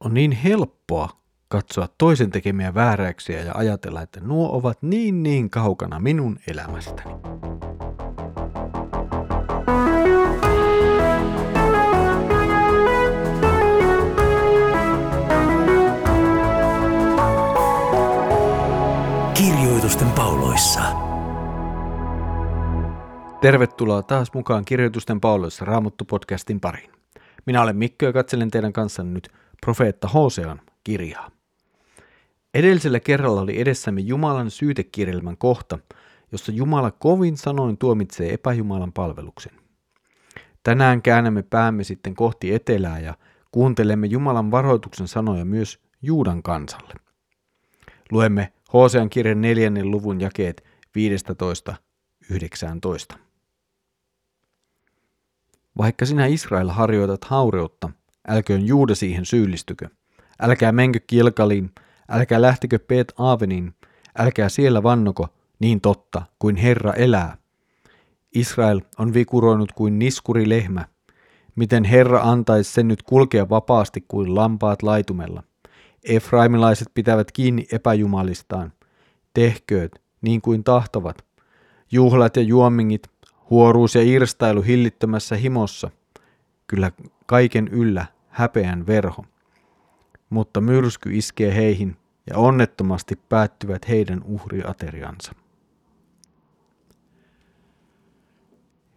On niin helppoa katsoa toisen tekemiä vääräyksiä ja ajatella, että nuo ovat niin niin kaukana minun elämästäni. Kirjoitusten pauloissa. Tervetuloa taas mukaan Kirjoitusten pauloissa Raamuttu-podcastin pariin. Minä olen Mikko ja katselen teidän kanssanne nyt profeetta Hosean kirjaa. Edellisellä kerralla oli edessämme Jumalan syytekirjelmän kohta, jossa Jumala kovin sanoin tuomitsee epäjumalan palveluksen. Tänään käännämme päämme sitten kohti etelää ja kuuntelemme Jumalan varoituksen sanoja myös Juudan kansalle. Luemme Hosean kirjan neljännen luvun jakeet 15-19. Vaikka sinä Israel harjoitat haureutta, älköön Juuda siihen syyllistykö. Älkää menkö Kilkaliin, älkää lähtikö Peet Aaveniin, älkää siellä vannoko, niin totta kuin Herra elää. Israel on vikuroinut kuin niskuri lehmä. Miten Herra antaisi sen nyt kulkea vapaasti kuin lampaat laitumella. Efraimilaiset pitävät kiinni epäjumalistaan. Tehkööt niin kuin tahtovat. Juhlat ja juomingit, huoruus ja irstailu hillittömässä himossa. Kyllä kaiken yllä häpeän verho. Mutta myrsky iskee heihin ja onnettomasti päättyvät heidän uhriateriansa.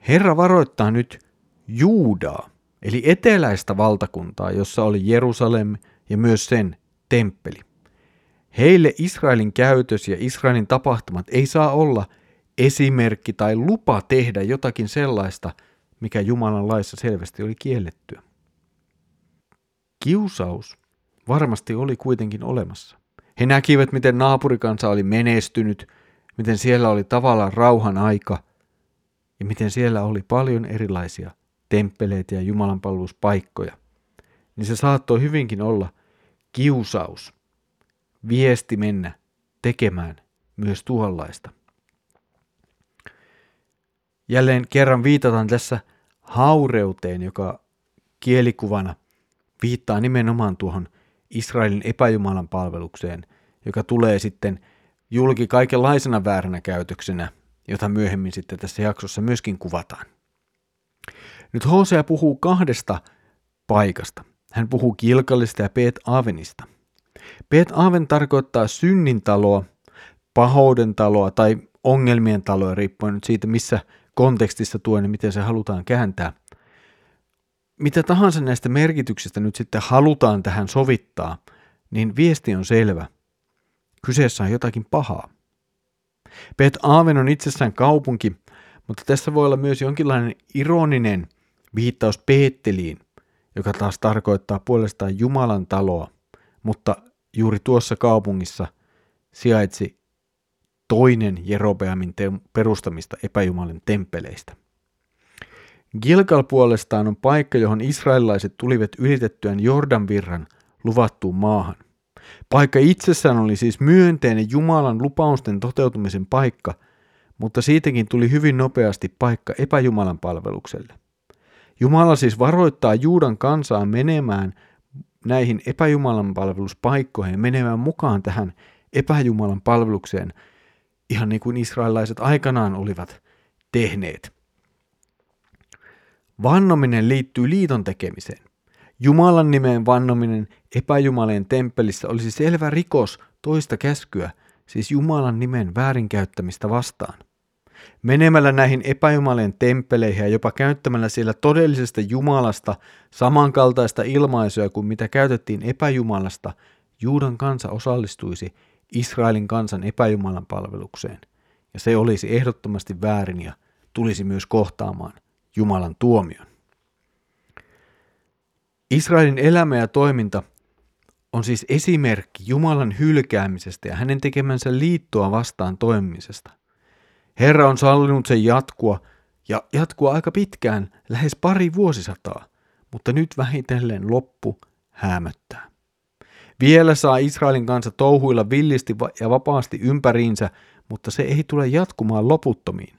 Herra varoittaa nyt Juudaa, eli eteläistä valtakuntaa, jossa oli Jerusalem ja myös sen temppeli. Heille Israelin käytös ja Israelin tapahtumat ei saa olla esimerkki tai lupa tehdä jotakin sellaista, mikä Jumalan laissa selvästi oli kiellettyä. Kiusaus varmasti oli kuitenkin olemassa. He näkivät, miten naapurikansa oli menestynyt, miten siellä oli tavallaan rauhan aika ja miten siellä oli paljon erilaisia temppeleitä ja jumalanpalveluspaikkoja. Niin se saattoi hyvinkin olla kiusaus, viesti mennä tekemään myös tuollaista. Jälleen kerran viitataan tässä haureuteen, joka kielikuvana viittaa nimenomaan tuohon Israelin epäjumalan palvelukseen, joka tulee sitten julki kaikenlaisena vääränä käytöksenä, jota myöhemmin sitten tässä jaksossa myöskin kuvataan. Nyt Hosea puhuu kahdesta paikasta. Hän puhuu Kilkallista ja Peet Avenista. Peet Aven tarkoittaa synnintaloa, pahouden taloa tai ongelmien taloa, riippuen nyt siitä, missä kontekstissa tuo ja miten se halutaan kääntää. Mitä tahansa näistä merkityksistä nyt sitten halutaan tähän sovittaa, niin viesti on selvä. Kyseessä on jotakin pahaa. Pet Aaven on itsessään kaupunki, mutta tässä voi olla myös jonkinlainen ironinen viittaus Peetteliin, joka taas tarkoittaa puolestaan Jumalan taloa, mutta juuri tuossa kaupungissa sijaitsi toinen Jerobeamin perustamista epäjumalin temppeleistä. Gilgal puolestaan on paikka, johon israelilaiset tulivat ylitettyään Jordanvirran luvattuun maahan. Paikka itsessään oli siis myönteinen Jumalan lupausten toteutumisen paikka, mutta siitäkin tuli hyvin nopeasti paikka epäjumalan palvelukselle. Jumala siis varoittaa Juudan kansaa menemään näihin epäjumalan palveluspaikkoihin, menemään mukaan tähän epäjumalan palvelukseen, ihan niin kuin israelilaiset aikanaan olivat tehneet. Vannominen liittyy liiton tekemiseen. Jumalan nimeen vannominen epäjumalien temppelissä olisi selvä rikos toista käskyä, siis Jumalan nimen väärinkäyttämistä vastaan. Menemällä näihin epäjumalien temppeleihin ja jopa käyttämällä siellä todellisesta Jumalasta samankaltaista ilmaisua kuin mitä käytettiin epäjumalasta, Juudan kansa osallistuisi Israelin kansan epäjumalan palvelukseen, ja se olisi ehdottomasti väärin ja tulisi myös kohtaamaan Jumalan tuomion. Israelin elämä ja toiminta on siis esimerkki Jumalan hylkäämisestä ja hänen tekemänsä liittoa vastaan toimimisesta. Herra on sallinut sen jatkua ja jatkua aika pitkään, lähes pari vuosisataa, mutta nyt vähitellen loppu häämöttää. Vielä saa Israelin kanssa touhuilla villisti ja vapaasti ympäriinsä, mutta se ei tule jatkumaan loputtomiin.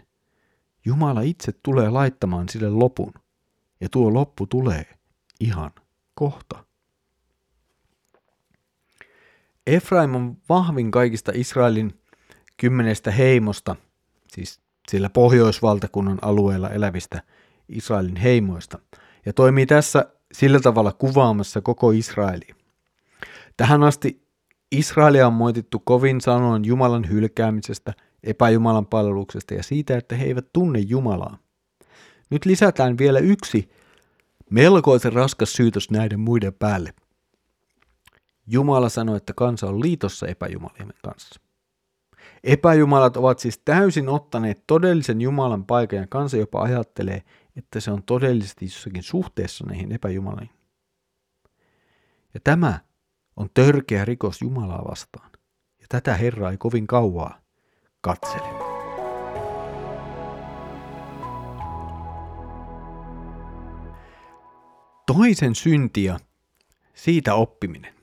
Jumala itse tulee laittamaan sille lopun, ja tuo loppu tulee ihan kohta. Efraim on vahvin kaikista Israelin kymmenestä heimosta, siis sillä pohjoisvaltakunnan alueella elävistä Israelin heimoista, ja toimii tässä sillä tavalla kuvaamassa koko Israeli. Tähän asti Israelia on moitittu kovin sanoin Jumalan hylkäämisestä, epäjumalan palveluksesta ja siitä, että he eivät tunne Jumalaa. Nyt lisätään vielä yksi melkoisen raskas syytös näiden muiden päälle. Jumala sanoi, että kansa on liitossa epäjumalien kanssa. Epäjumalat ovat siis täysin ottaneet todellisen Jumalan paikan ja kansa jopa ajattelee, että se on todellisesti jossakin suhteessa näihin epäjumaliin. Ja tämä on törkeä rikos Jumalaa vastaan. Ja tätä Herra ei kovin kauaa katsele. Toisen syntiä, siitä oppiminen.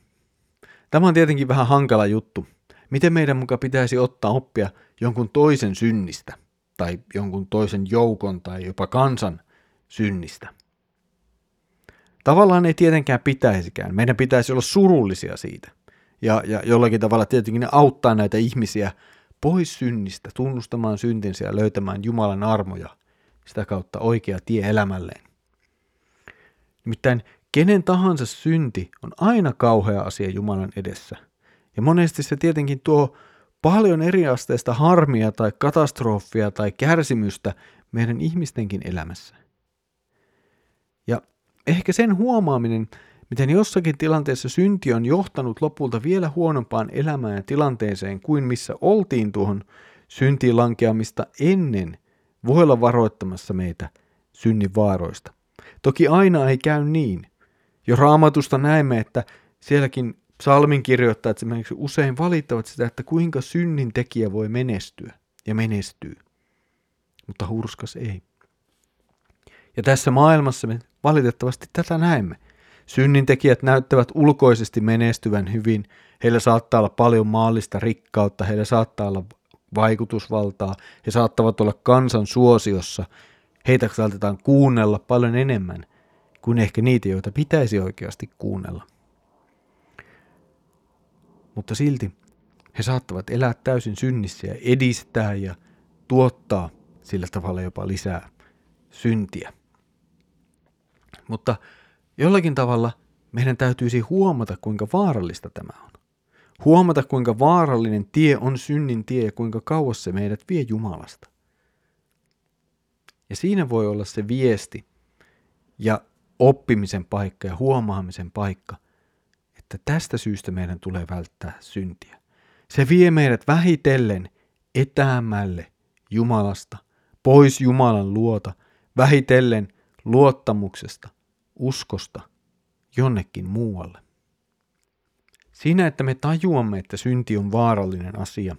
Tämä on tietenkin vähän hankala juttu. Miten meidän mukaan pitäisi ottaa oppia jonkun toisen synnistä, tai jonkun toisen joukon tai jopa kansan synnistä? Tavallaan ei tietenkään pitäisikään. Meidän pitäisi olla surullisia siitä. Ja, ja jollakin tavalla tietenkin auttaa näitä ihmisiä pois synnistä, tunnustamaan syntinsä ja löytämään Jumalan armoja, sitä kautta oikea tie elämälleen. Nimittäin kenen tahansa synti on aina kauhea asia Jumalan edessä. Ja monesti se tietenkin tuo paljon eriasteista harmia tai katastrofia tai kärsimystä meidän ihmistenkin elämässä. Ja ehkä sen huomaaminen, miten jossakin tilanteessa synti on johtanut lopulta vielä huonompaan elämään ja tilanteeseen kuin missä oltiin tuohon syntiin lankeamista ennen, voi olla varoittamassa meitä synnin vaaroista. Toki aina ei käy niin. Jo raamatusta näemme, että sielläkin psalmin kirjoittajat esimerkiksi usein valittavat sitä, että kuinka synnin tekijä voi menestyä ja menestyy. Mutta hurskas ei. Ja tässä maailmassa me valitettavasti tätä näemme. Synnintekijät näyttävät ulkoisesti menestyvän hyvin. Heillä saattaa olla paljon maallista rikkautta, heillä saattaa olla vaikutusvaltaa, he saattavat olla kansan suosiossa. Heitä saatetaan kuunnella paljon enemmän kuin ehkä niitä, joita pitäisi oikeasti kuunnella. Mutta silti he saattavat elää täysin synnissä ja edistää ja tuottaa sillä tavalla jopa lisää syntiä. Mutta jollakin tavalla meidän täytyisi huomata, kuinka vaarallista tämä on. Huomata, kuinka vaarallinen tie on synnin tie ja kuinka kauas se meidät vie Jumalasta. Ja siinä voi olla se viesti ja oppimisen paikka ja huomaamisen paikka, että tästä syystä meidän tulee välttää syntiä. Se vie meidät vähitellen etäämälle Jumalasta, pois Jumalan luota, vähitellen luottamuksesta, uskosta jonnekin muualle. Siinä, että me tajuamme, että synti on vaarallinen asia,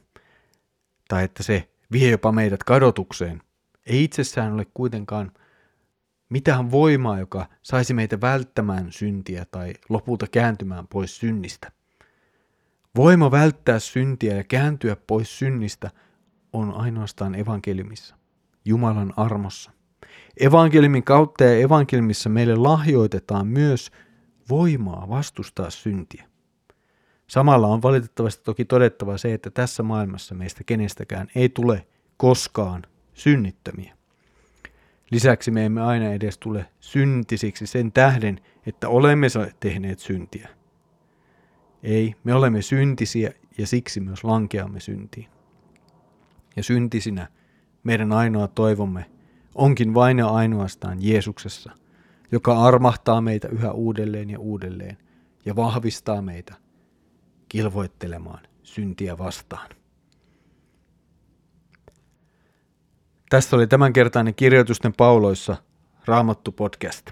tai että se vie jopa meidät kadotukseen, ei itsessään ole kuitenkaan mitään voimaa, joka saisi meitä välttämään syntiä tai lopulta kääntymään pois synnistä. Voima välttää syntiä ja kääntyä pois synnistä on ainoastaan evankeliumissa, Jumalan armossa. Evankeliumin kautta ja evankeliumissa meille lahjoitetaan myös voimaa vastustaa syntiä. Samalla on valitettavasti toki todettava se, että tässä maailmassa meistä kenestäkään ei tule koskaan synnittömiä. Lisäksi me emme aina edes tule syntisiksi sen tähden, että olemme tehneet syntiä. Ei, me olemme syntisiä ja siksi myös lankeamme syntiin. Ja syntisinä meidän ainoa toivomme onkin vain ja ainoastaan Jeesuksessa, joka armahtaa meitä yhä uudelleen ja uudelleen ja vahvistaa meitä kilvoittelemaan syntiä vastaan. Tässä oli tämänkertainen kirjoitusten pauloissa Raamattu podcast.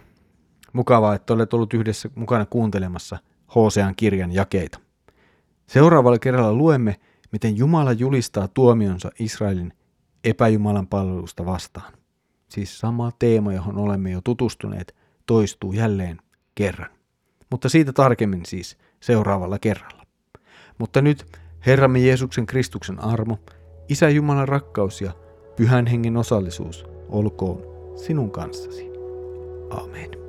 Mukavaa, että olet ollut yhdessä mukana kuuntelemassa Hosean kirjan jakeita. Seuraavalla kerralla luemme, miten Jumala julistaa tuomionsa Israelin epäjumalan palvelusta vastaan. Siis sama teema, johon olemme jo tutustuneet, toistuu jälleen kerran. Mutta siitä tarkemmin siis seuraavalla kerralla. Mutta nyt Herramme Jeesuksen Kristuksen armo, Isä Jumalan rakkaus ja Pyhän hengen osallisuus olkoon sinun kanssasi. Amen.